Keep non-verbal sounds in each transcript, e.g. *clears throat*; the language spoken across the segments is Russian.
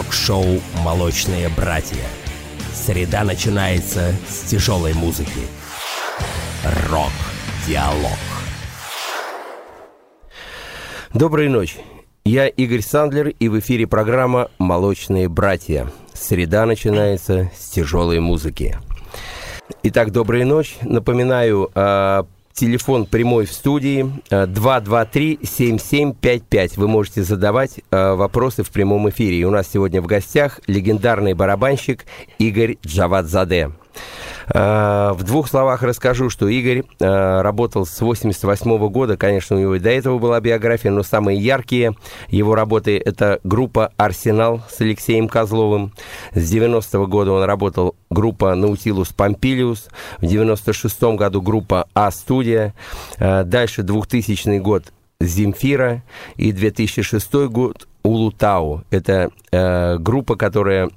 рок-шоу «Молочные братья». Среда начинается с тяжелой музыки. Рок-диалог. Доброй ночи. Я Игорь Сандлер, и в эфире программа «Молочные братья». Среда начинается с тяжелой музыки. Итак, доброй ночи. Напоминаю, а, телефон прямой в студии 223-7755. Вы можете задавать а, вопросы в прямом эфире. И у нас сегодня в гостях легендарный барабанщик Игорь Джавадзаде. А, в двух словах расскажу, что Игорь а, работал с 88 года. Конечно, у него и до этого была биография, но самые яркие его работы – это группа «Арсенал» с Алексеем Козловым. С 90 -го года он работал группа «Наутилус Помпилиус». В 96 году группа «А-студия». А, дальше 2000 год «Земфира» и 2006 год «Улутау». Это э, группа, которая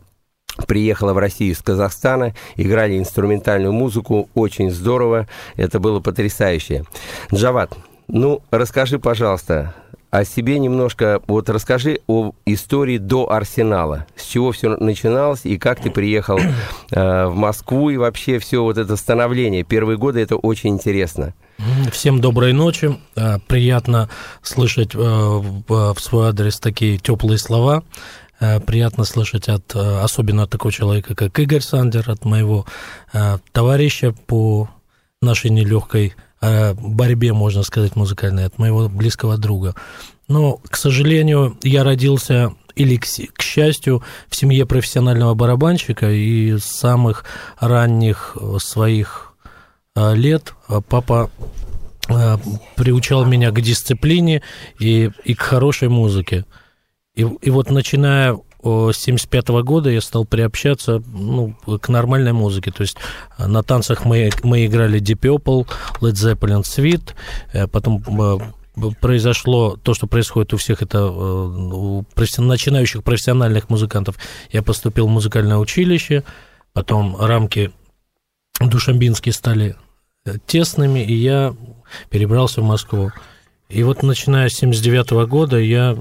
приехала в Россию из Казахстана, играли инструментальную музыку, очень здорово, это было потрясающе. Джават, ну, расскажи, пожалуйста, о себе немножко, вот расскажи о истории до Арсенала. С чего все начиналось и как ты приехал э, в Москву и вообще все вот это становление. Первые годы это очень интересно. Всем доброй ночи. Э, приятно слышать э, в свой адрес такие теплые слова. Э, приятно слышать от, э, особенно от такого человека, как Игорь Сандер, от моего э, товарища по нашей нелегкой борьбе, можно сказать, музыкальной, от моего близкого друга. Но, к сожалению, я родился или, к, к счастью, в семье профессионального барабанщика, и с самых ранних своих лет папа приучал меня к дисциплине и, и к хорошей музыке. И, и вот начиная с 75 года я стал приобщаться ну, к нормальной музыке. То есть э, на танцах мы, мы играли Deep Purple, Led Zeppelin, Sweet, э, потом э, произошло то, что происходит у всех это у начинающих профессиональных музыкантов. Я поступил в музыкальное училище, потом рамки Душамбинские стали тесными, и я перебрался в Москву. И вот начиная с 79 года я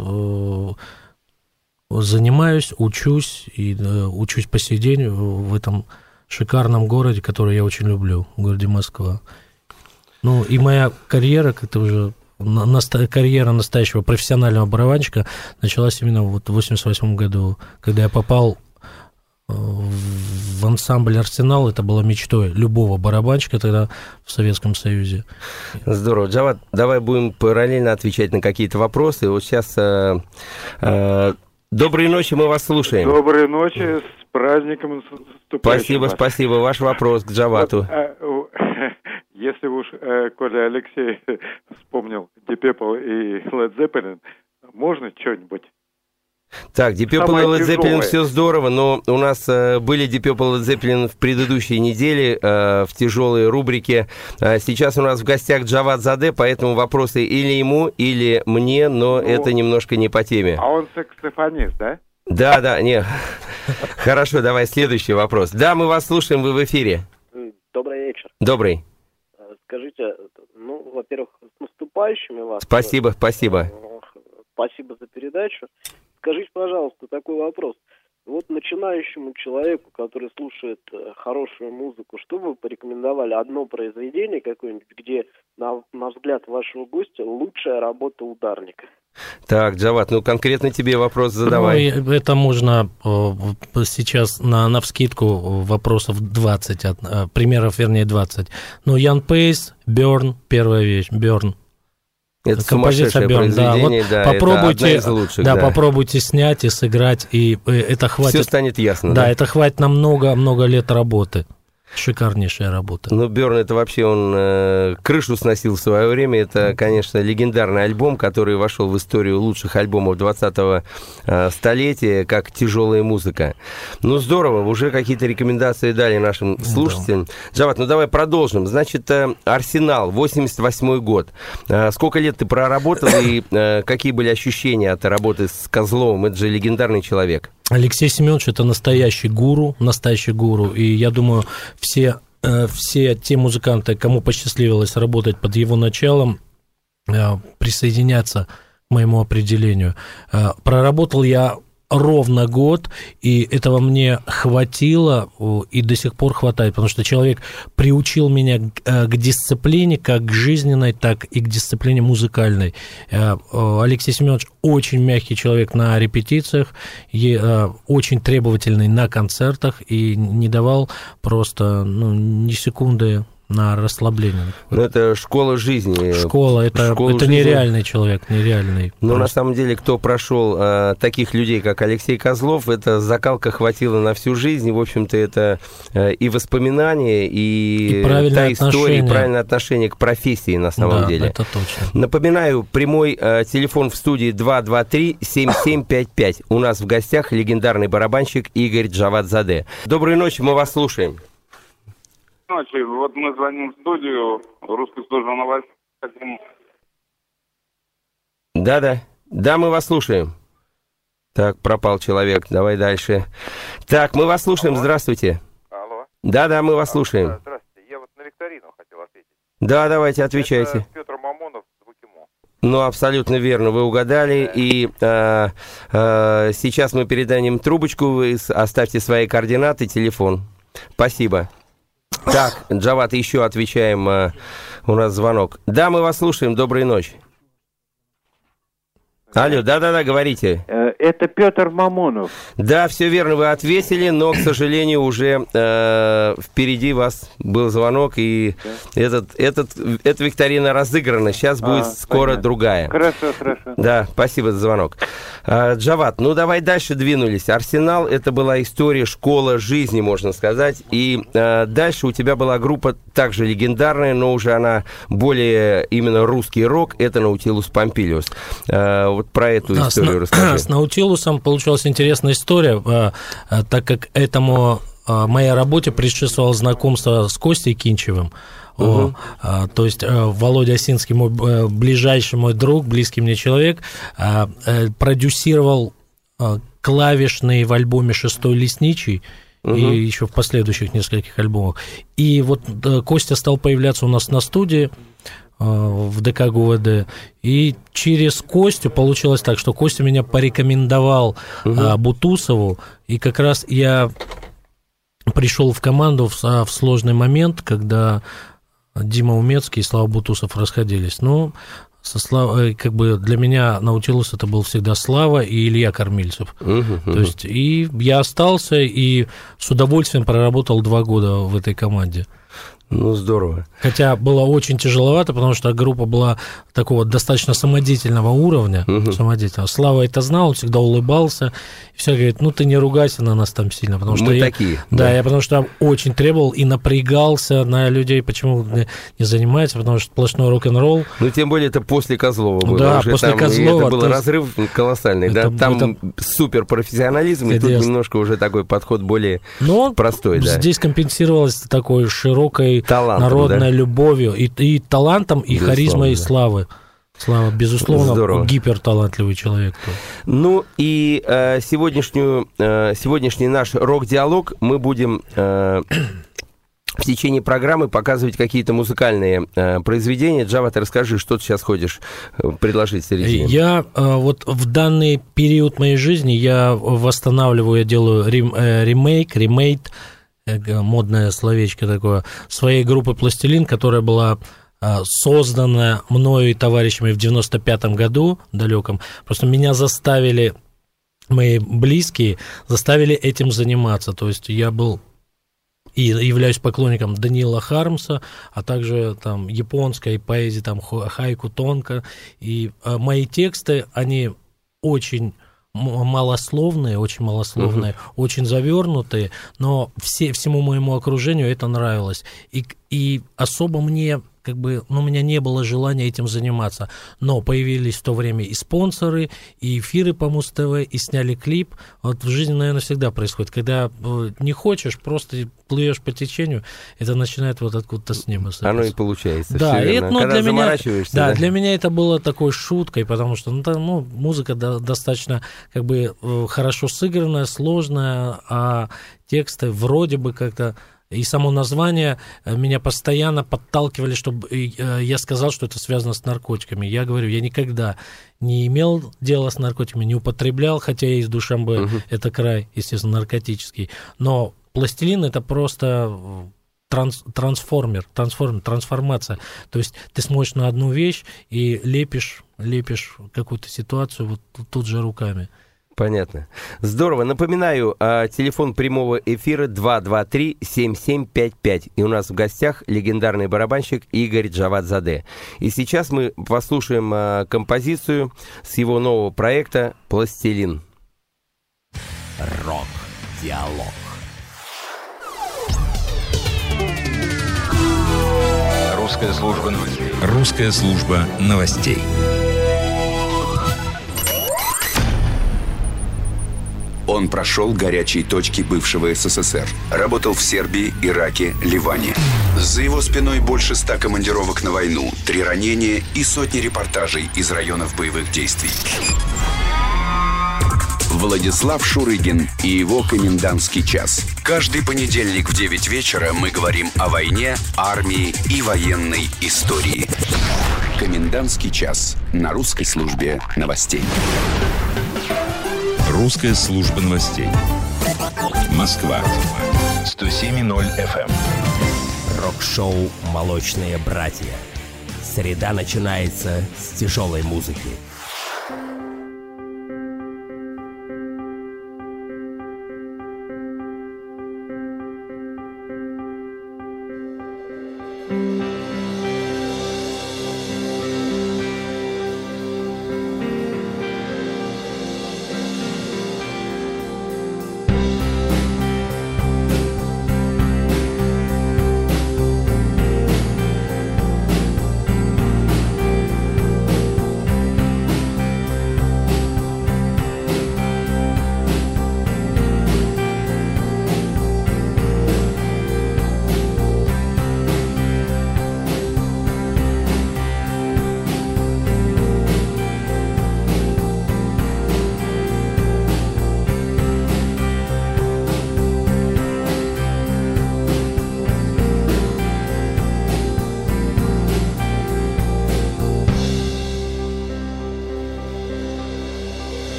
занимаюсь, учусь и э, учусь по сей день в этом шикарном городе, который я очень люблю, в городе Москва. Ну и моя карьера, как-то уже наста- карьера настоящего профессионального барабанщика началась именно вот в 88 году, когда я попал э, в ансамбль «Арсенал». Это было мечтой любого барабанщика тогда в Советском Союзе. Здорово. Джават, давай будем параллельно отвечать на какие-то вопросы. Вот сейчас э, э, Доброй ночи, мы вас слушаем. Доброй ночи, с праздником Спасибо, вас. спасибо. Ваш вопрос к Джавату. Вот, а, *laughs* если уж э, Коля Алексей *laughs* вспомнил Purple и Led Zeppelin, можно что-нибудь так, Deep Purple и Led Zeppelin все здорово, но у нас э, были Deep Purple и Led Zeppelin в предыдущей неделе э, в тяжелой рубрике. Э, сейчас у нас в гостях Джават Заде, поэтому вопросы или ему, или мне, но ну, это немножко не по теме. А он саксофонист, да? Да, да, не. *laughs* Хорошо, давай следующий вопрос. Да, мы вас слушаем, вы в эфире. Добрый вечер. Добрый. Э, скажите, ну, во-первых, с наступающими вас. Спасибо, спасибо. Спасибо за передачу. Скажите, пожалуйста, такой вопрос. Вот начинающему человеку, который слушает э, хорошую музыку, что бы вы порекомендовали? Одно произведение какое-нибудь, где, на, на взгляд вашего гостя, лучшая работа ударника? Так, Джават, ну конкретно тебе вопрос задавай. Ну, это можно э, сейчас на, на вскидку вопросов 20, от, э, примеров, вернее, 20. Ну, Ян Пейс, Берн, первая вещь, Берн. Это композиция Берн, да. Вот да, попробуйте, это лучших, да, да, попробуйте снять и сыграть, и э, это хватит. Все станет ясно. Да, да? это хватит на много-много лет работы. Шикарнейшая работа. Ну, Берн, это вообще он э, крышу сносил в свое время. Это, конечно, легендарный альбом, который вошел в историю лучших альбомов 20-го э, столетия, как тяжелая музыка. Ну, здорово, уже какие-то рекомендации дали нашим слушателям. Да. Джават, ну давай продолжим. Значит, э, Арсенал, 88 год. Э, сколько лет ты проработал и э, какие были ощущения от работы с Козловым? Это же легендарный человек. Алексей Семенович это настоящий гуру, настоящий гуру. И я думаю, все, э, все те музыканты, кому посчастливилось работать под его началом, э, присоединятся к моему определению. Э, проработал я ровно год, и этого мне хватило и до сих пор хватает, потому что человек приучил меня к, э, к дисциплине, как к жизненной, так и к дисциплине музыкальной. Э, Алексей Семенович очень мягкий человек на репетициях, э, очень требовательный на концертах и не давал просто ну, ни секунды на расслабление. Ну, это школа жизни. Школа, это, школа это жизни. нереальный человек, нереальный. Ну, на самом деле, кто прошел а, таких людей, как Алексей Козлов, это закалка хватила на всю жизнь. И, в общем-то, это а, и воспоминания, и, и та история, и правильное отношение к профессии, на самом да, деле. это точно. Напоминаю, прямой а, телефон в студии 223-7755. У нас в гостях легендарный барабанщик Игорь Джавадзаде. Доброй ночи, мы вас слушаем ночи. Вот мы звоним в студию, русскую службу новостей. Хотим... Да-да. Да, мы вас слушаем. Так, пропал человек. Давай дальше. Так, мы вас слушаем. Алло. Здравствуйте. Алло. Да-да, мы вас Алло, слушаем. Здравствуйте. Я вот на викторину хотел ответить. Да, давайте, отвечайте. Это Петр Мамонов, Звукимо. Ну, абсолютно верно, вы угадали. Да. И э, э, сейчас мы передадим трубочку, вы оставьте свои координаты, телефон. Спасибо. Так, Джават, еще отвечаем. Э, у нас звонок. Да, мы вас слушаем. Доброй ночи. Алло, да-да-да, говорите. Э, это Петр Мамонов. Да, все верно, вы ответили, но, к сожалению, уже э, впереди вас был звонок, и да. этот, этот, эта викторина разыграна. Сейчас а, будет скоро понятно. другая. Хорошо, хорошо. Да, спасибо за звонок. А, Джават, ну давай дальше двинулись. Арсенал это была история, школа жизни, можно сказать. И а, дальше у тебя была группа также легендарная, но уже она более именно русский рок. Это Наутилус Помпилиус. А, вот про эту да, историю с, расскажи. *clears throat* С Наутилусом получилась интересная история, а, а, так как этому а, моей работе предшествовало знакомство с Костей Кинчевым. Угу. О, то есть Володя Осинский, мой ближайший мой друг, близкий мне человек, э, продюсировал клавишные в альбоме «Шестой лесничий», угу. и еще в последующих нескольких альбомах. И вот Костя стал появляться у нас на студии, Э, в ДК ГУВД. И через Костю получилось так, что Костя меня порекомендовал угу. Бутусову, и как раз я пришел в команду в, в сложный момент, когда Дима Умецкий и Слава Бутусов расходились. Ну, со Слав... Э, как бы для меня Наутилус это был всегда Слава и Илья Кормильцев. Угу, угу. То есть и я остался и с удовольствием проработал два года в этой команде. Ну, здорово. Хотя было очень тяжеловато, потому что группа была такого достаточно самодеятельного уровня. Угу. Самодеятельного. Слава это знал, он всегда улыбался. И все говорит, ну ты не ругайся на нас там сильно. Потому что Мы я, такие. Да, да, я потому что очень требовал и напрягался на людей, почему не занимается, потому что сплошной рок-н-ролл. Ну, тем более это после Козлова было. Да, Уже после там, Козлова. Это был разрыв колоссальный. Это, да? Там это... супер профессионализм, и тут немножко уже такой подход более Но простой. Да. Здесь компенсировалось такой широкой Талантом, народной да? любовью и, и талантом, и Безусловно, харизмой, и славы. Слава, безусловно, Здорово. гиперталантливый человек. Ну и э, сегодняшнюю, э, сегодняшний наш рок-диалог мы будем э, в течение программы показывать какие-то музыкальные э, произведения. Джава, ты расскажи, что ты сейчас ходишь э, предложить середине. Я э, вот в данный период моей жизни я восстанавливаю, я делаю рем, э, ремейк, ремейт, модное словечко такое, своей группы «Пластилин», которая была а, созданная мною и товарищами в 95-м году далеком. Просто меня заставили, мои близкие заставили этим заниматься. То есть я был и являюсь поклонником Данила Хармса, а также там японской поэзии, там хайку тонко. И а, мои тексты, они очень малословные, очень малословные, uh-huh. очень завернутые, но все, всему моему окружению это нравилось. И, и особо мне как бы, ну, у меня не было желания этим заниматься. Но появились в то время и спонсоры, и эфиры по Муз-ТВ, и сняли клип. Вот в жизни, наверное, всегда происходит. Когда э, не хочешь, просто плывешь по течению, это начинает вот откуда-то с неба Оно и получается. Да, и это, ну, для меня, да, да, для меня это было такой шуткой, потому что ну, там, ну, музыка да, достаточно как бы э, хорошо сыгранная, сложная, а тексты вроде бы как-то И само название э, меня постоянно подталкивали, чтобы э, я сказал, что это связано с наркотиками. Я говорю, я никогда не имел дела с наркотиками, не употреблял, хотя я из Душамбе, угу. это край, естественно, наркотический. Но пластилин это просто транс, трансформер, трансформер, трансформация. То есть ты смотришь на одну вещь и лепишь, лепишь какую-то ситуацию вот тут же руками. Понятно. Здорово. Напоминаю, а, телефон прямого эфира 223-7755. И у нас в гостях легендарный барабанщик Игорь Джавадзаде. И сейчас мы послушаем а, композицию с его нового проекта «Пластилин». Рок-диалог. Русская служба новостей. Русская служба новостей. Он прошел горячие точки бывшего СССР. Работал в Сербии, Ираке, Ливане. За его спиной больше ста командировок на войну, три ранения и сотни репортажей из районов боевых действий. Владислав Шурыгин и его комендантский час. Каждый понедельник в 9 вечера мы говорим о войне, армии и военной истории. Комендантский час на русской службе новостей. Русская служба новостей. Москва. 107.0 FM. Эм. Рок-шоу «Молочные братья». Среда начинается с тяжелой музыки –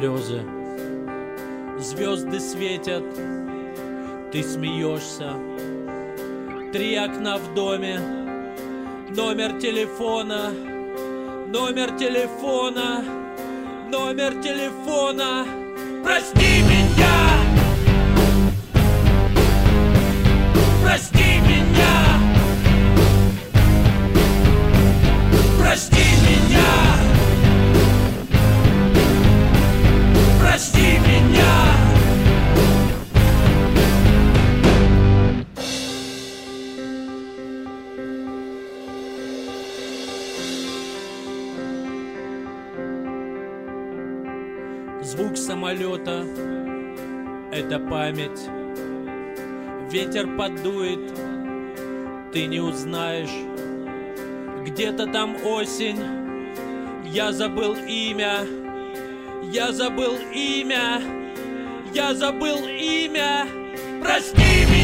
слезы. Звезды светят, ты смеешься. Три окна в доме, номер телефона, номер телефона, номер телефона. Прости меня! Самолета — это память. Ветер подует, ты не узнаешь. Где-то там осень, я забыл имя. Я забыл имя, я забыл имя, прости меня.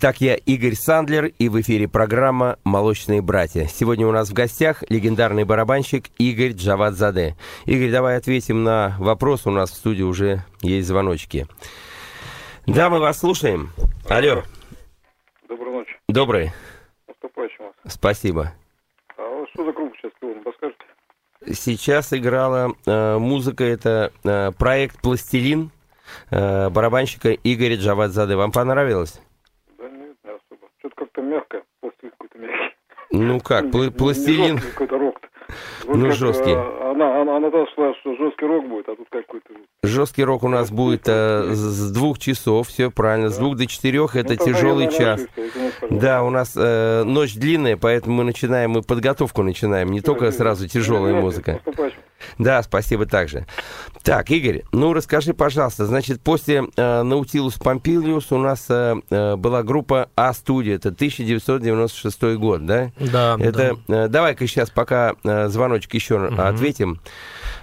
Итак, я Игорь Сандлер, и в эфире программа «Молочные братья». Сегодня у нас в гостях легендарный барабанщик Игорь Джавадзаде. Игорь, давай ответим на вопрос. У нас в студии уже есть звоночки. Да, мы вас слушаем. Алло. Доброй ночи. Добрый. Наступающим вас. Спасибо. А вот что за группа сейчас подскажете? Сейчас играла э, музыка, это э, проект «Пластилин» э, барабанщика Игоря Джавадзаде. Вам понравилось? Да нет, не особо. Что-то как-то мягко, пластилин какой-то мягкий. Ну как, пла- пластилин... Какой-то рок Ну, жесткий. Она, она, она шла, что жесткий рок будет, а тут какой-то... Жесткий рок у нас будет э, с двух часов, все правильно, с двух до четырех, это Ну, тяжелый я, час. извините. Да, у нас э, ночь длинная, поэтому мы начинаем, мы подготовку начинаем, не только сразу тяжелая Извините, музыка. наступающим. Да, спасибо также. Так, Игорь, ну расскажи, пожалуйста, значит, после э, Наутилус Помпилиус у нас э, э, была группа А-студия, это 1996 год, да? Да, Это, э, давай-ка сейчас пока э, звоночек еще ответим.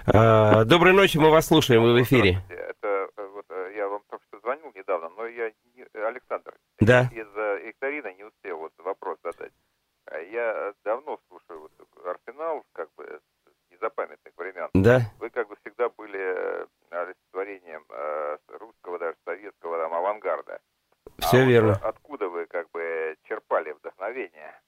Э, доброй ночи, мы вас слушаем, вы в эфире. Это э, вот э, я вам только что звонил недавно, но я Александр Да. из-за викторины не успел вот вопрос задать. Я давно слушаю вот Арсенал, как бы незапамятных времен. Да. Вы как бы всегда были э, олицетворением э, русского, даже советского там, авангарда. Все а вот, верно. э, откуда вы как бы черпали вдохновение?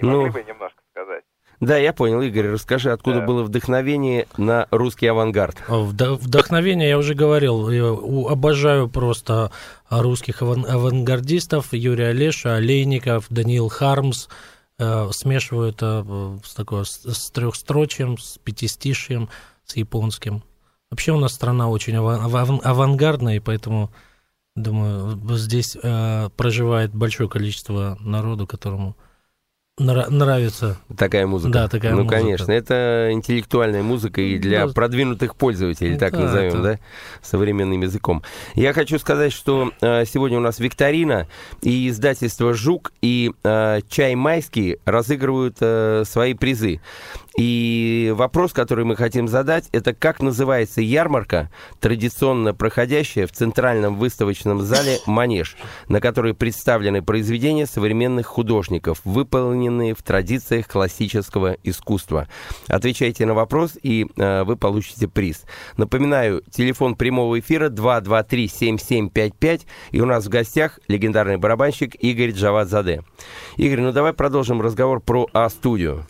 Не Ну, могли бы немножко сказать? Да, я понял, Игорь, расскажи, откуда было вдохновение на русский авангард. Вд- Вдохновение, я уже говорил, я обожаю просто русских аван- авангардистов, Юрия Олеша, Олейников, Даниил Хармс, э, смешиваю это э, с, такой, с, трехстрочием, с пятистишием, с японским. Вообще у нас страна очень ава- ава- авангардная, и поэтому, думаю, здесь э, проживает большое количество народу, которому нра- нравится Такая музыка. Да, такая ну, музыка. конечно, это интеллектуальная музыка и для Да. продвинутых пользователей, так Да, назовем, это- да, современным языком. Я хочу сказать, что э, сегодня у нас викторина, и издательство «Жук» и э, «Чай майский» разыгрывают э, свои призы. И вопрос, который мы хотим задать, это как называется ярмарка, традиционно проходящая в центральном выставочном зале «Манеж», на которой представлены произведения современных художников, выполненные в традициях классического искусства. Отвечайте на вопрос, и э, вы получите приз. Напоминаю, телефон прямого эфира 223-7755, и у нас в гостях легендарный барабанщик Игорь Джавадзаде. Игорь, ну давай продолжим разговор про А-студию.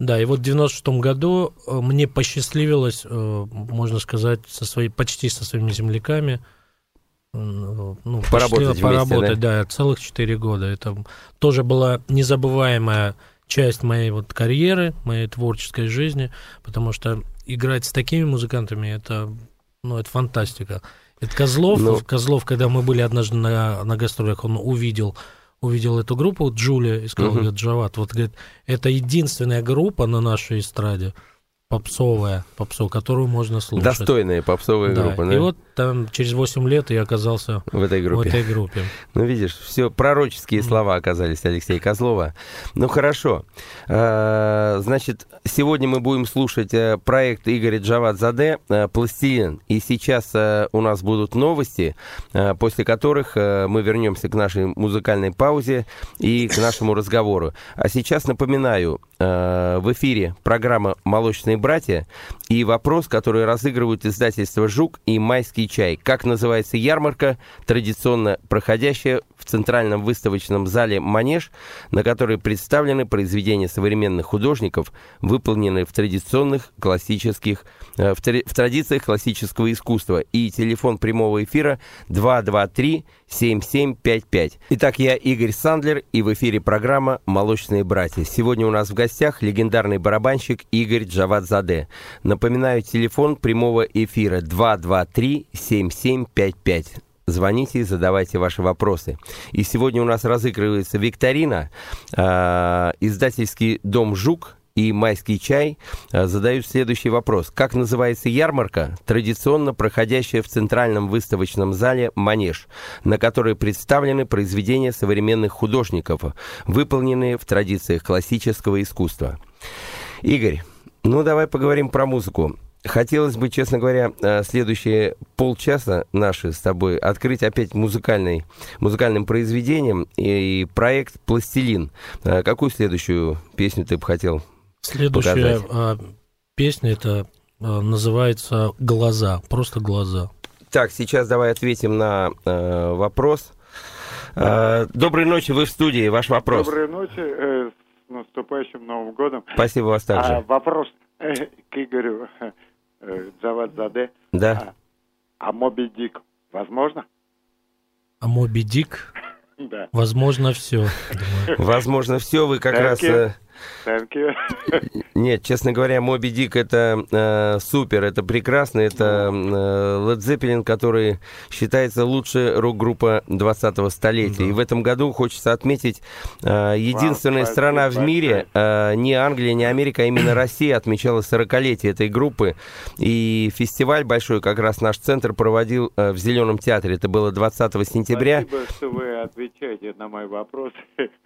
Да, и вот в 96 году э, мне посчастливилось, э, можно сказать, со своей, почти со своими земляками э, ну, Поработать вместе, поработать, да? целых 4 года. Это тоже была незабываемая часть моей вот карьеры, моей творческой жизни, потому что играть с такими музыкантами это, ну, это фантастика. Это Козлов, Ну. Козлов, когда мы были однажды на, на гастролях, он увидел увидел эту группу, Джулия, и сказал, говорит, Джават, вот, говорит, это единственная группа на нашей эстраде, попсовая, попсовая, которую можно слушать. Достойная попсовая Да, группа, И да? вот там через 8 лет я оказался В этой группе. В этой группе. Ну, видишь, все пророческие слова оказались Алексея Козлова. Ну, хорошо. Э, Значит, сегодня мы будем слушать э, проект Игоря Джавадзаде э, «Пластилин». И сейчас у нас будут новости, после которых мы вернемся к нашей музыкальной паузе и к нашему разговору. А сейчас напоминаю, в эфире программа «Молочные братья» и вопрос, который разыгрывают издательство «Жук» и «Майский чай». Как называется ярмарка, традиционно проходящая в центральном выставочном зале «Манеж», на которой представлены произведения современных художников, выполненные в традиционных классических, э, в, тра- в традициях классического искусства. И телефон прямого эфира 223-7755. Итак, я Игорь Сандлер, и в эфире программа «Молочные братья». Сегодня у нас в гостях легендарный барабанщик Игорь Джавадзаде. Напоминаю, телефон прямого эфира 223-7755. Звоните и задавайте ваши вопросы. И сегодня у нас разыгрывается викторина. А, Издательский дом «Жук» и «Майский чай» а, задают следующий вопрос. Как называется ярмарка, традиционно проходящая в центральном выставочном зале «Манеж», на которой представлены произведения современных художников, выполненные в традициях классического искусства? Игорь, ну давай поговорим про музыку. Хотелось бы, честно говоря, э, следующие полчаса наши с тобой открыть опять музыкальный, музыкальным произведением и проект «Пластилин». Э, Какую следующую песню ты бы хотел Следующая показать? а, песня это называется «Глаза», просто «Глаза». Так, сейчас давай ответим на э, вопрос. Э, доброй ночи, вы в студии, ваш вопрос. Доброй ночи, э, с наступающим Новым годом. Спасибо вас также. А, вопрос э, к Игорю э, Джавадзаде. Да. А, а Моби Дик возможно? А Моби Дик, *laughs* Да. возможно, все. Возможно, все вы как раз... Thank you. Нет, честно говоря, Моби Дик это э, супер, это прекрасно, это э, Led Zeppelin, который считается лучшей рок-группа 20-го столетия. И в этом году хочется отметить, э, единственная спасибо страна в мире, э, не Англия, не Америка, а именно Россия отмечала 40-летие этой группы. И фестиваль большой, как раз наш центр проводил э, в Зеленом театре. Это было 20 сентября. Спасибо, что вы отвечаете на мой вопрос.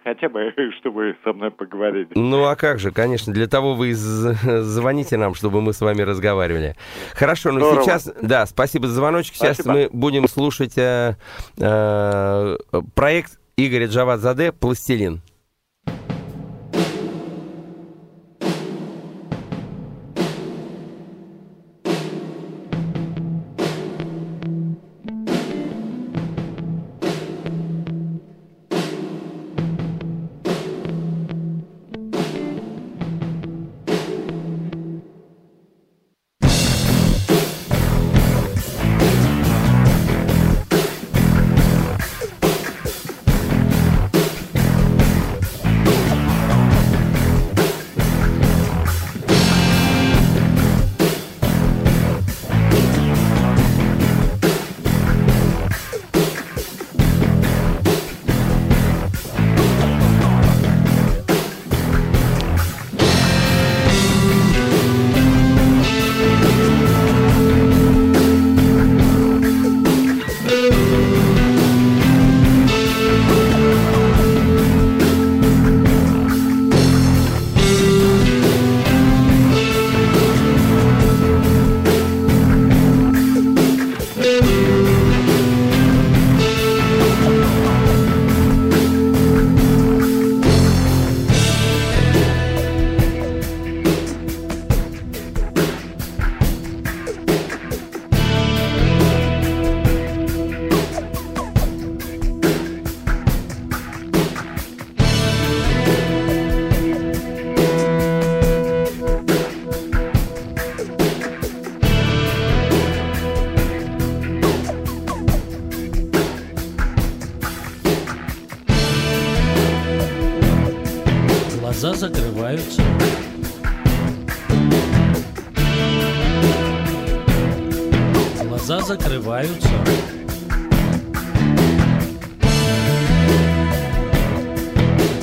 Хотя бы, чтобы со мной поговорили. Ну а как же, конечно, для того вы звоните нам, чтобы мы с вами разговаривали. Хорошо, ну Здорово. сейчас, да, спасибо за звоночек. Сейчас Спасибо. мы будем слушать э, э, проект Игоря Джавадзаде «Пластилин». Глаза закрываются. Глаза закрываются.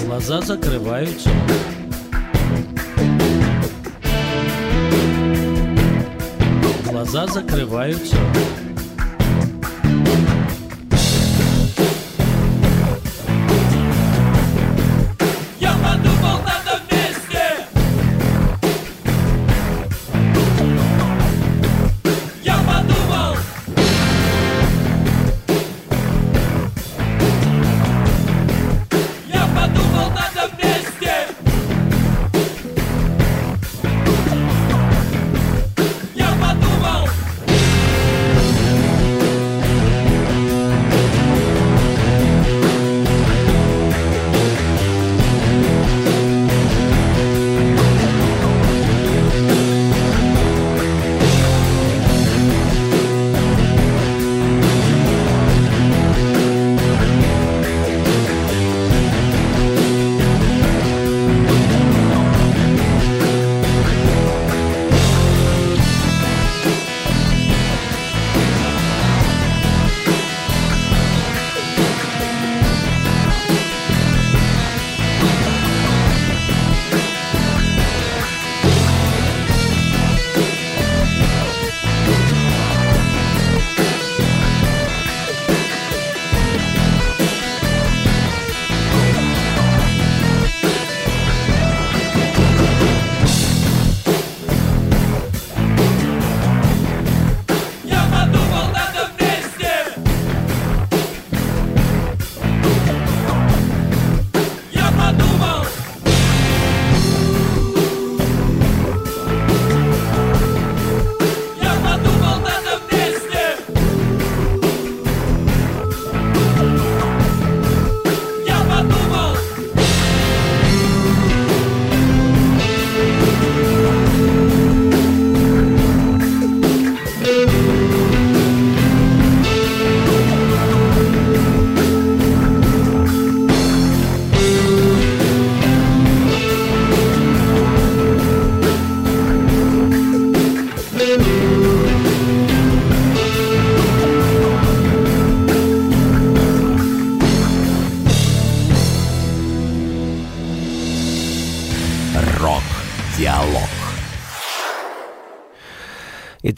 Глаза закрываются. Глаза закрываются.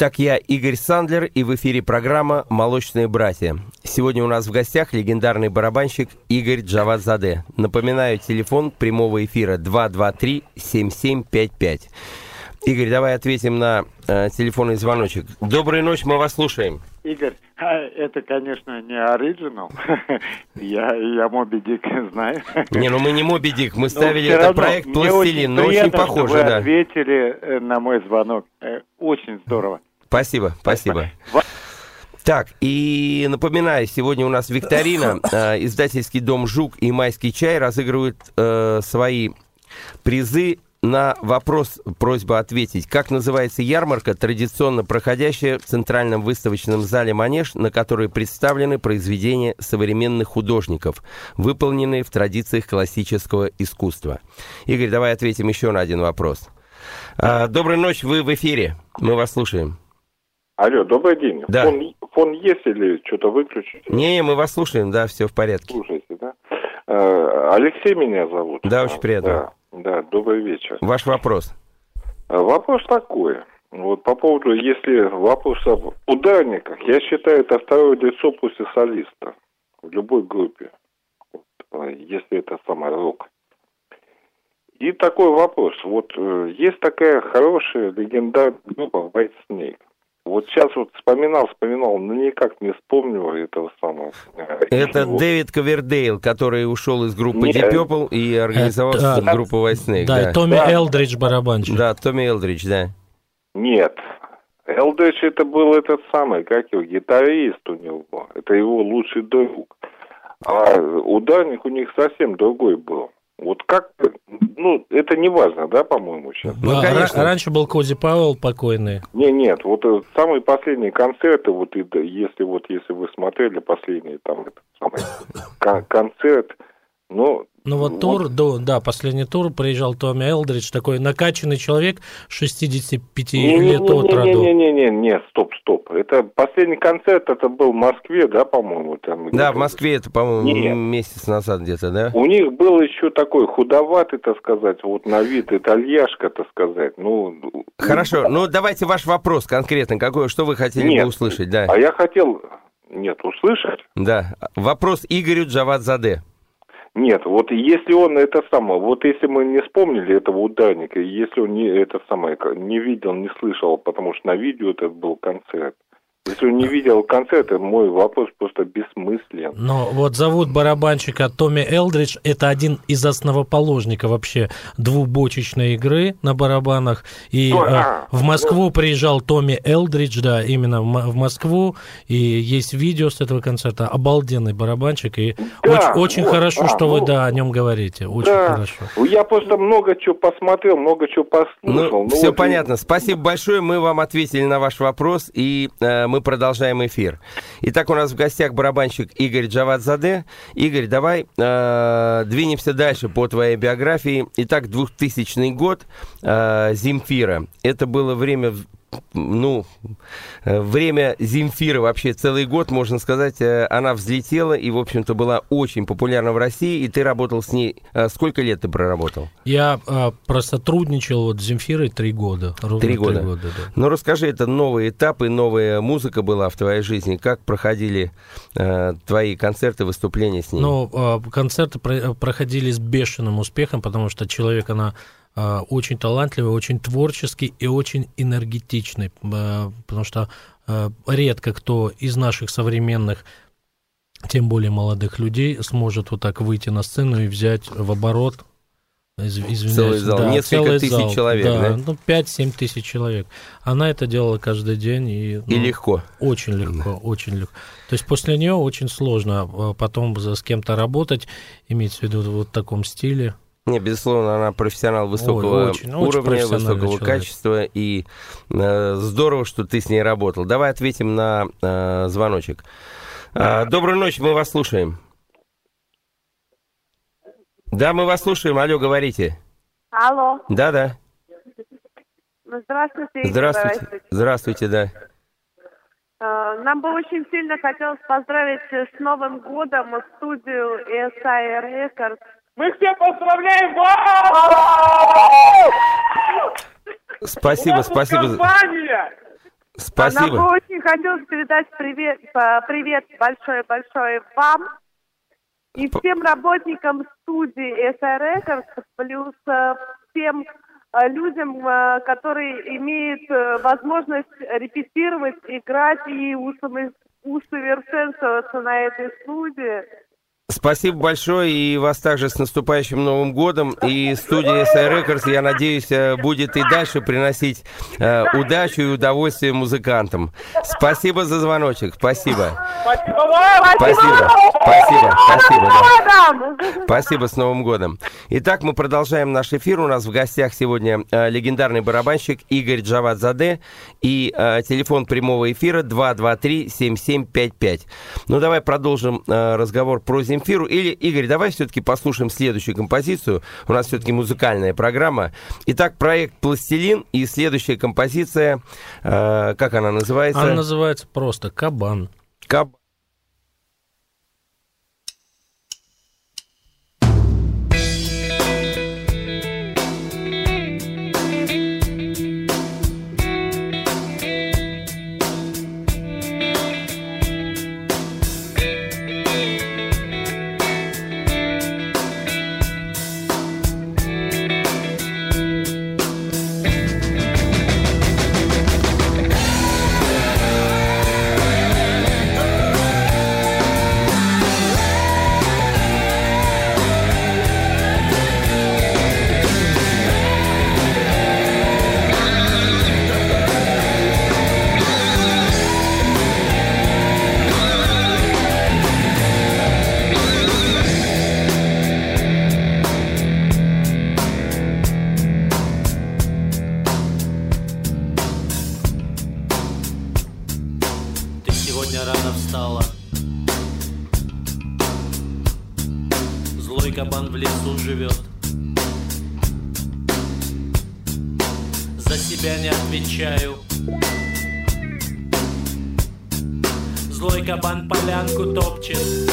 Итак, я Игорь Сандлер, и в эфире программа «Молочные братья». Сегодня у нас в гостях легендарный барабанщик Игорь Джавадзаде. Напоминаю, телефон прямого эфира 223-7755. Игорь, давай ответим на э, телефонный звоночек. Доброй ночи, мы вас слушаем. Игорь, а, это, конечно, не оригинал. *laughs* я, я Моби Дик *laughs* знаю. Не, ну мы не Моби Дик, мы Но ставили этот проект «Пластилин», но очень похоже, вы да. ответили э, на мой звонок. Э, Очень здорово. Спасибо, спасибо. Так, и напоминаю, сегодня у нас викторина. Э, *laughs* Издательский дом «Жук» и «Майский чай» разыгрывают э, свои призы на вопрос просьба ответить. Как называется ярмарка, традиционно проходящая в Центральном выставочном зале «Манеж», на которой представлены произведения современных художников, выполненные в традициях классического искусства? Игорь, давай ответим еще на один вопрос. А, Доброй ночи, вы в эфире. Мы вас слушаем. Алло, добрый день. Да. Фон, фон есть или что-то выключить? Не, мы вас слушаем, да, все в порядке. Слушайте, да? Э, Алексей меня зовут. Да, очень приятно. Да, да, добрый вечер. Ваш вопрос. А Вопрос такой. Вот по поводу, если вопрос об ударниках, я считаю, это второе лицо после солиста в любой группе, Вот, э, если это самый рок. И такой вопрос. Вот э, есть такая хорошая легендарная группа White Snake. Вот сейчас вот вспоминал, вспоминал, но никак не вспомнил этого самого. э, Это его. Дэвид Ковердейл, который ушел из группы Нет. Deep Purple и организовал Это- группу White Snake. Да, и Томми Элдридж барабанщик. Да, Томми Элдридж, да. Нет. Элдэш это был этот самый, как его, гитарист у него. Это его лучший друг. А ударник у них совсем другой был. Вот как, ну, это не важно, да, по-моему, сейчас? Ну, А, ра- Раньше был Коди Пауэлл покойный. Не, нет, вот э, самые последние концерты, вот и да, если вот если вы смотрели последний там этот самый кон- концерт, ну, Ну вот тур, да, да, последний тур приезжал Томми Элдридж, такой накачанный человек, 65 лет от роду. Не-не-не-не-не, не, стоп, стоп. Это последний концерт, это был в Москве, да, по-моему, там. Да, в Москве это, по-моему, Нет. месяц назад где-то, да? У них был еще такой худоватый, так сказать, вот на вид итальяшка, так сказать. Ну, Хорошо, ну давайте ваш вопрос конкретно. Какой, что вы хотели Нет. бы услышать, да? а я хотел, нет, услышать? Да. Вопрос Игорю Джавадзаде. Нет, вот если он это самое, вот если мы не вспомнили этого ударника, если он не это самое не видел, не слышал, потому что на видео это был концерт. Если он не видел концерт, мой вопрос просто бессмыслен. Но вот зовут барабанщика Томми Элдридж, это один из основоположников вообще двубочечной игры на барабанах. И Ну, а, в Москву приезжал Томми Элдридж, да, именно в Москву, и есть видео с этого концерта, обалденный барабанщик, и Да, очень, очень вот, хорошо, а, что вы, ну, да, о нем говорите, очень да, хорошо. я просто много чего посмотрел, много чего послушал. Ну, все вот понятно. Спасибо большое. Мы вам ответили на ваш вопрос, и э, мы продолжаем эфир. Итак, у нас в гостях барабанщик Игорь Джавадзаде. Игорь, давай э, двинемся дальше по твоей биографии. Итак, 2000 год, э, Земфира. Это было время ну, время Земфиры вообще целый год, можно сказать, э, она взлетела и, в общем-то, была очень популярна в России, и ты работал с ней. э, Сколько лет ты проработал? Я э, просотрудничал вот с Земфирой три года. Три года. да. Ну, расскажи, это новые этапы, новая музыка была в твоей жизни. Как проходили э, твои концерты, выступления с ней? Ну, э, концерты про- проходили с бешеным успехом, потому что человек, она очень талантливый, очень творческий и очень энергетичный, э, потому что э, редко кто из наших современных тем более молодых людей сможет вот так выйти на сцену и взять в оборот из- извиняюсь, Целый зал, да, несколько целый тысяч зал, человек, да? Ну, 5-7 тысяч человек. Она это делала каждый день. И, И ну, легко. Очень легко, очень легко. То есть после нее очень сложно э, потом с кем-то работать, имеется в виду вот в таком стиле. Не, безусловно, она профессионал высокого очень- очень уровня, профессиональный высокого человек. качества, и э, здорово, что ты с ней работал. Давай ответим на э, звоночек. А, доброй ночи, мы вас слушаем. Да, мы вас слушаем. Алло, говорите. Алло. Да-да. Ну, Здравствуйте. Здравствуйте. Здравствуйте, да. Э, Нам бы очень сильно хотелось поздравить э, с Новым годом студию SI Records. Мы всех поздравляем вас! Спасибо, спасибо. Компания! Спасибо. Нам бы очень хотелось передать привет, привет большой-большой вам и всем работникам студии SR Records, плюс э, всем э, людям, э, которые имеют возможность репетировать, играть и усовершенствоваться на этой студии. Спасибо большое и вас также с наступающим Новым годом. И студия SI Records, я надеюсь, э, будет и дальше приносить э, удачу и удовольствие музыкантам. Спасибо за звоночек. Спасибо. Спасибо. Спасибо. Спасибо. да. Спасибо с Новым годом. Итак, мы продолжаем наш эфир. У нас в гостях сегодня э, легендарный барабанщик Игорь Джавадзаде и э, телефон прямого эфира 223-7755. Ну, давай продолжим э, разговор про Земфиру. Или, Игорь, давай все-таки послушаем следующую композицию. У нас все-таки музыкальная программа. Итак, проект «Пластилин» и следующая композиция, э, как она называется? Она называется просто «Кабан». Каб... chłopciec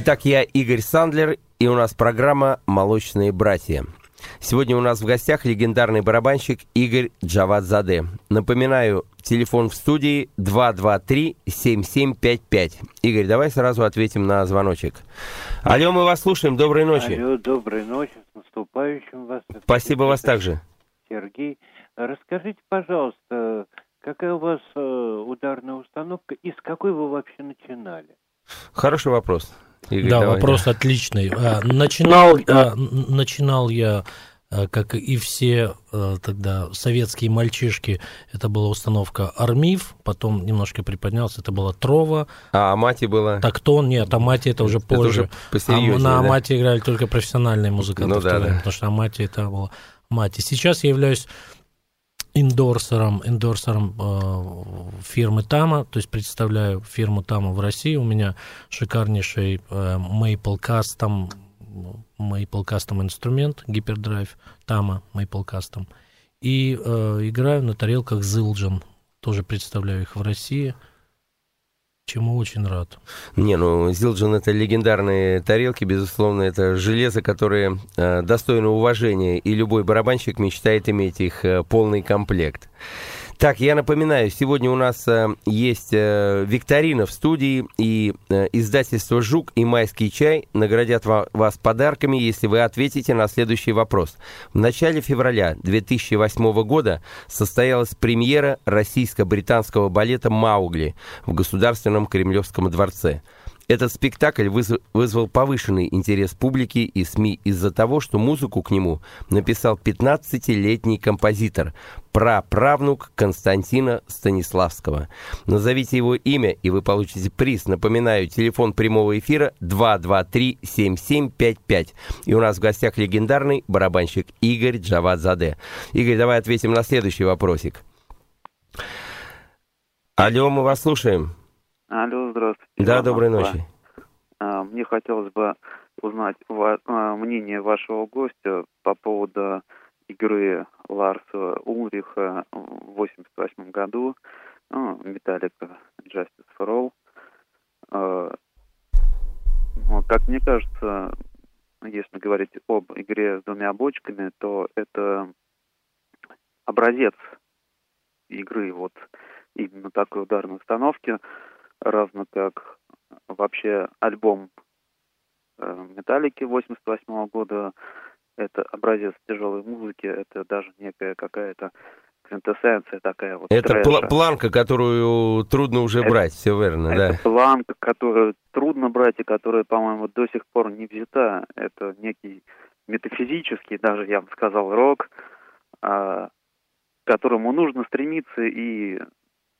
Итак, я Игорь Сандлер, и у нас программа «Молочные братья». Сегодня у нас в гостях легендарный барабанщик Игорь Джавадзаде. Напоминаю, телефон в студии 223-7755. Игорь, давай сразу ответим на звоночек. Алло, мы вас слушаем. Доброй ночи. Алло, доброй ночи. С наступающим вас. Спасибо вас также. Сергей, расскажите, пожалуйста, какая у вас э, ударная установка и с какой вы вообще начинали? Хороший вопрос. Игорь, да, давай, вопрос да. отличный. А, Начинал, а, начинал я, а, как и все тогда советские мальчишки, это была установка Армив, потом немножко приподнялся, это была Трова. А Амати было? Тактон, нет, Амати это уже Это позже. уже А на да? Амати играли только профессиональные музыканты Ну да, время, да. потому что Амати это было Мати. Сейчас я являюсь индорсером, индорсером э, фирмы Тама, то есть представляю фирму Тама в России. У меня шикарнейший э, Maple Custom, Maple Custom инструмент, гипердрайв Тама Maple Custom. И э, играю на тарелках Zildjian, тоже представляю их в России, чему очень рад. Не, ну, Зилджин это легендарные тарелки, безусловно, это железо, которое э, достойно уважения, и любой барабанщик мечтает иметь их э, полный комплект. Так, я напоминаю, сегодня у нас э, есть э, викторина в студии, и э, издательство «Жук» и «Майский чай» наградят ва- вас подарками, если вы ответите на следующий вопрос. В начале февраля 2008 года состоялась премьера российско-британского балета «Маугли» в Государственном Кремлевском дворце. Этот спектакль вызв- вызвал повышенный интерес публики и СМИ из-за того, что музыку к нему написал 15-летний композитор, праправнук Константина Станиславского. Назовите его имя, и вы получите приз. Напоминаю, телефон прямого эфира 223-7755. И у нас в гостях легендарный барабанщик Игорь Джавадзаде. Игорь, давай ответим на следующий вопросик. Алло, мы вас слушаем. Алло, здравствуйте. Да, доброй ночи. А, Мне хотелось бы узнать а, мнение вашего гостя по поводу игры Ларса Улриха в 88 году, ну, Металлика Justice for All. А, Как мне кажется, если говорить об игре с двумя бочками, то это образец игры вот именно такой ударной установки, равно как вообще альбом э, Металлики 88 года, это образец тяжелой музыки, это даже некая какая-то квинтэссенция такая вот Это трэша. пла- планка, которую трудно уже Это- брать, все верно, да. Это планка, которую трудно брать и которая, по-моему, до сих пор не взята. Это некий метафизический, даже я бы сказал, рок, а, к которому нужно стремиться и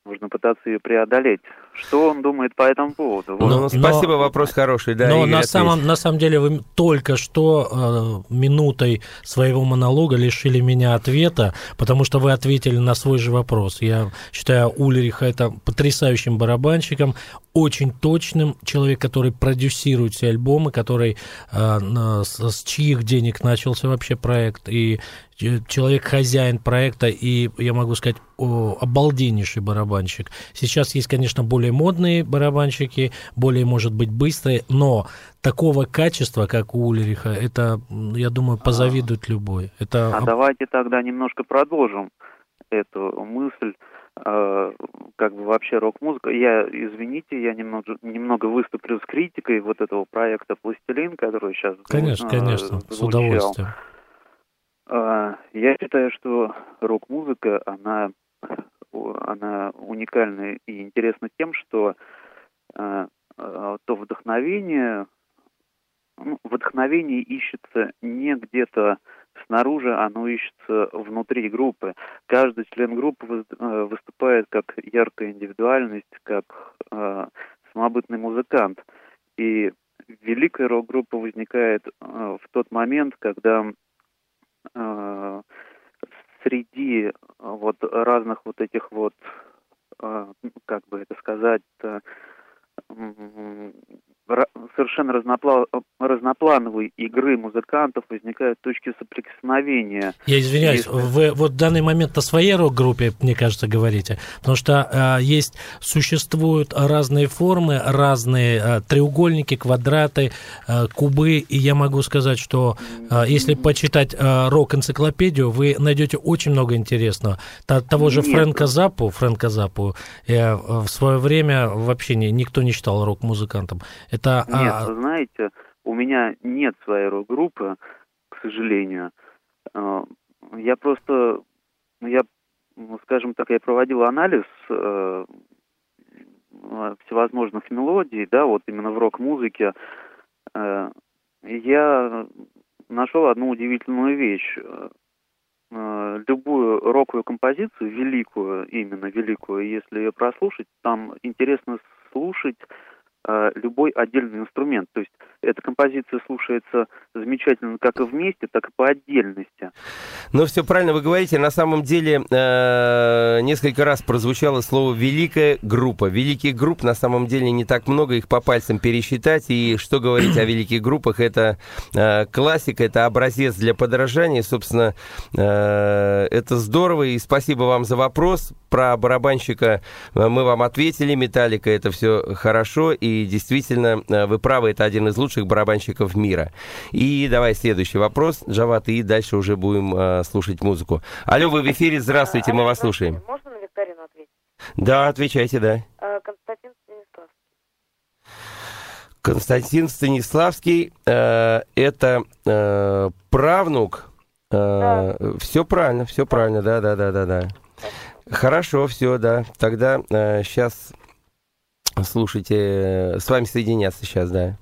нужно пытаться ее преодолеть. Что он думает по этому поводу? Вот. Ну, спасибо, вопрос хороший, да. Но Игорь, на самом, на самом деле вы только что э, минутой своего монолога лишили меня ответа, потому что вы ответили на свой же вопрос. Я считаю Ульриха это потрясающим барабанщиком, очень точным человек, который продюсирует все альбомы, который э, на- с, с чьих денег начался вообще проект, и ч- человек хозяин проекта, и я могу сказать, о, обалденнейший барабанщик. Сейчас есть, конечно, более модные барабанщики, более, может быть, быстрые, но такого качества, как у Ульриха, это, я думаю, позавидует любой. Это А давайте тогда немножко продолжим эту мысль. э, как бы вообще рок-музыка. Я, извините, я немного, немного выступлю с критикой вот этого проекта «Пластилин», который сейчас Конечно, э, конечно, с удовольствием. А, Я считаю, что рок-музыка, она, она уникальна и интересна тем, что а, а, то вдохновение, ну, вдохновение ищется не где-то снаружи, оно ищется внутри группы. Каждый член группы э, выступает как яркая индивидуальность, как э, самобытный музыкант. И великая рок-группа возникает э, в тот момент, когда э, среди э, вот разных вот этих вот, э, как бы это сказать, совершенно разнопла... разноплановой игры музыкантов возникают точки соприкосновения. Я извиняюсь, Если- вы вот в данный момент о своей рок-группе, мне кажется, говорите, потому что э, есть, существуют разные формы, разные э, треугольники, квадраты, э, кубы, и я могу сказать, что э, если почитать э, рок-энциклопедию, вы найдете очень много интересного. Та- того же Нет. Фрэнка Заппу, Фрэнка Заппу, э, в свое время вообще не- никто не считал рок-музыкантом. Это Нет, а, вы знаете, у меня нет своей рок-группы, к сожалению. Э, Я просто, я, ну, скажем так, я проводил анализ э, э, всевозможных мелодий, да, вот именно в рок-музыке. Э, Я нашел одну удивительную вещь. Любую роковую композицию, великую, именно великую, если ее прослушать, там интересно слушать любой отдельный инструмент. То есть эта композиция слушается замечательно как и вместе, так и по отдельности. Ну, все правильно вы говорите. На самом деле, э, несколько раз прозвучало слово «великая группа». Великих групп на самом деле не так много, их по пальцам пересчитать. И что говорить о великих группах, это э, классика, это образец для подражания. Собственно, э, это здорово, и спасибо вам за вопрос. Про барабанщика мы вам ответили, Металлика, это все хорошо, и действительно, вы правы, это один из лучших барабанщиков мира. И давай следующий вопрос, Джават, и дальше уже будем э, слушать музыку. Алло, вы в эфире, здравствуйте, мы вас слушаем. Можно на викторину ответить? Да, отвечайте, да. Э, Константин Станислав. Константин Станиславский, э, это э, правнук. Все правильно, все правильно, да, да, да, да, да. Хорошо, все, да. Тогда сейчас слушайте, э, с вами соединяться сейчас, да.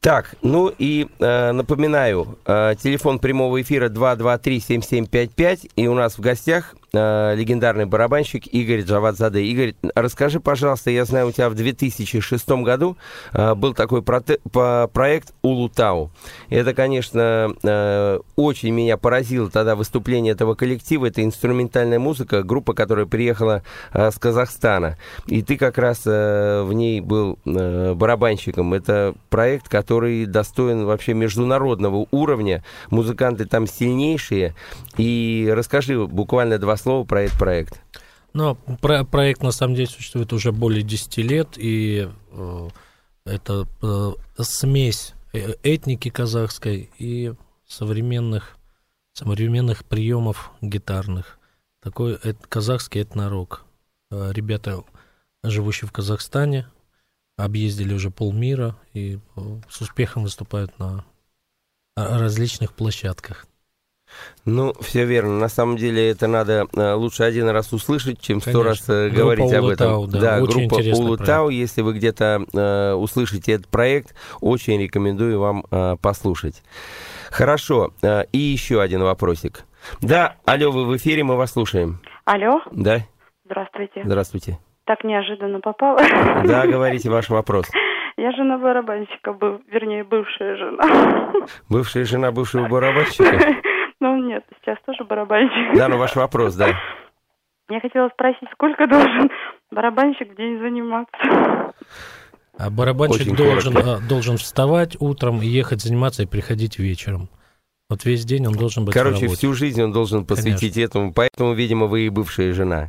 Так, ну и э, напоминаю, э, телефон прямого эфира 223-7755, и у нас в гостях э, легендарный барабанщик Игорь Джавадзаде. Игорь, расскажи, пожалуйста, я знаю, у тебя в 2006 году э, был такой по- проект Улутау. Это, конечно, э, очень меня поразило тогда выступление этого коллектива. Это инструментальная музыка, группа, которая приехала э, с Казахстана. И ты как раз э, в ней был э, барабанщиком. Это проект, который достоин вообще международного уровня. Музыканты там сильнейшие. И расскажи буквально два слова про этот проект. Ну, про проект на самом деле существует уже более 10 лет, и э, это э, смесь э- этники казахской и современных, современных приемов гитарных. Такой эт- казахский этнорок. Э, Ребята, живущие в Казахстане, объездили уже полмира и э, с успехом выступают на э, различных площадках. Ну, все верно. На самом деле это надо э, лучше один раз услышать, чем сто раз э, Группа говорить об Улутау, этом. да, очень группа Улутау. Если вы где-то э, услышите этот проект, очень рекомендую вам э, послушать. Хорошо. Э, и еще один вопросик. Да, алло, вы в эфире, мы вас слушаем. Алло, Да, здравствуйте. здравствуйте. Так неожиданно попала. Да, говорите ваш вопрос. Я жена барабанщика, был, вернее, бывшая жена. Бывшая жена бывшего барабанщика? *laughs* Ну нет, сейчас тоже барабанщик. Да, ну ваш вопрос, да. Я хотела спросить, сколько должен барабанщик в день заниматься? А барабанщик Очень должен, коротко. а, должен вставать утром и ехать заниматься и приходить вечером. Вот весь день он должен быть Короче, всю жизнь он должен посвятить этому, поэтому, видимо, вы и бывшая жена.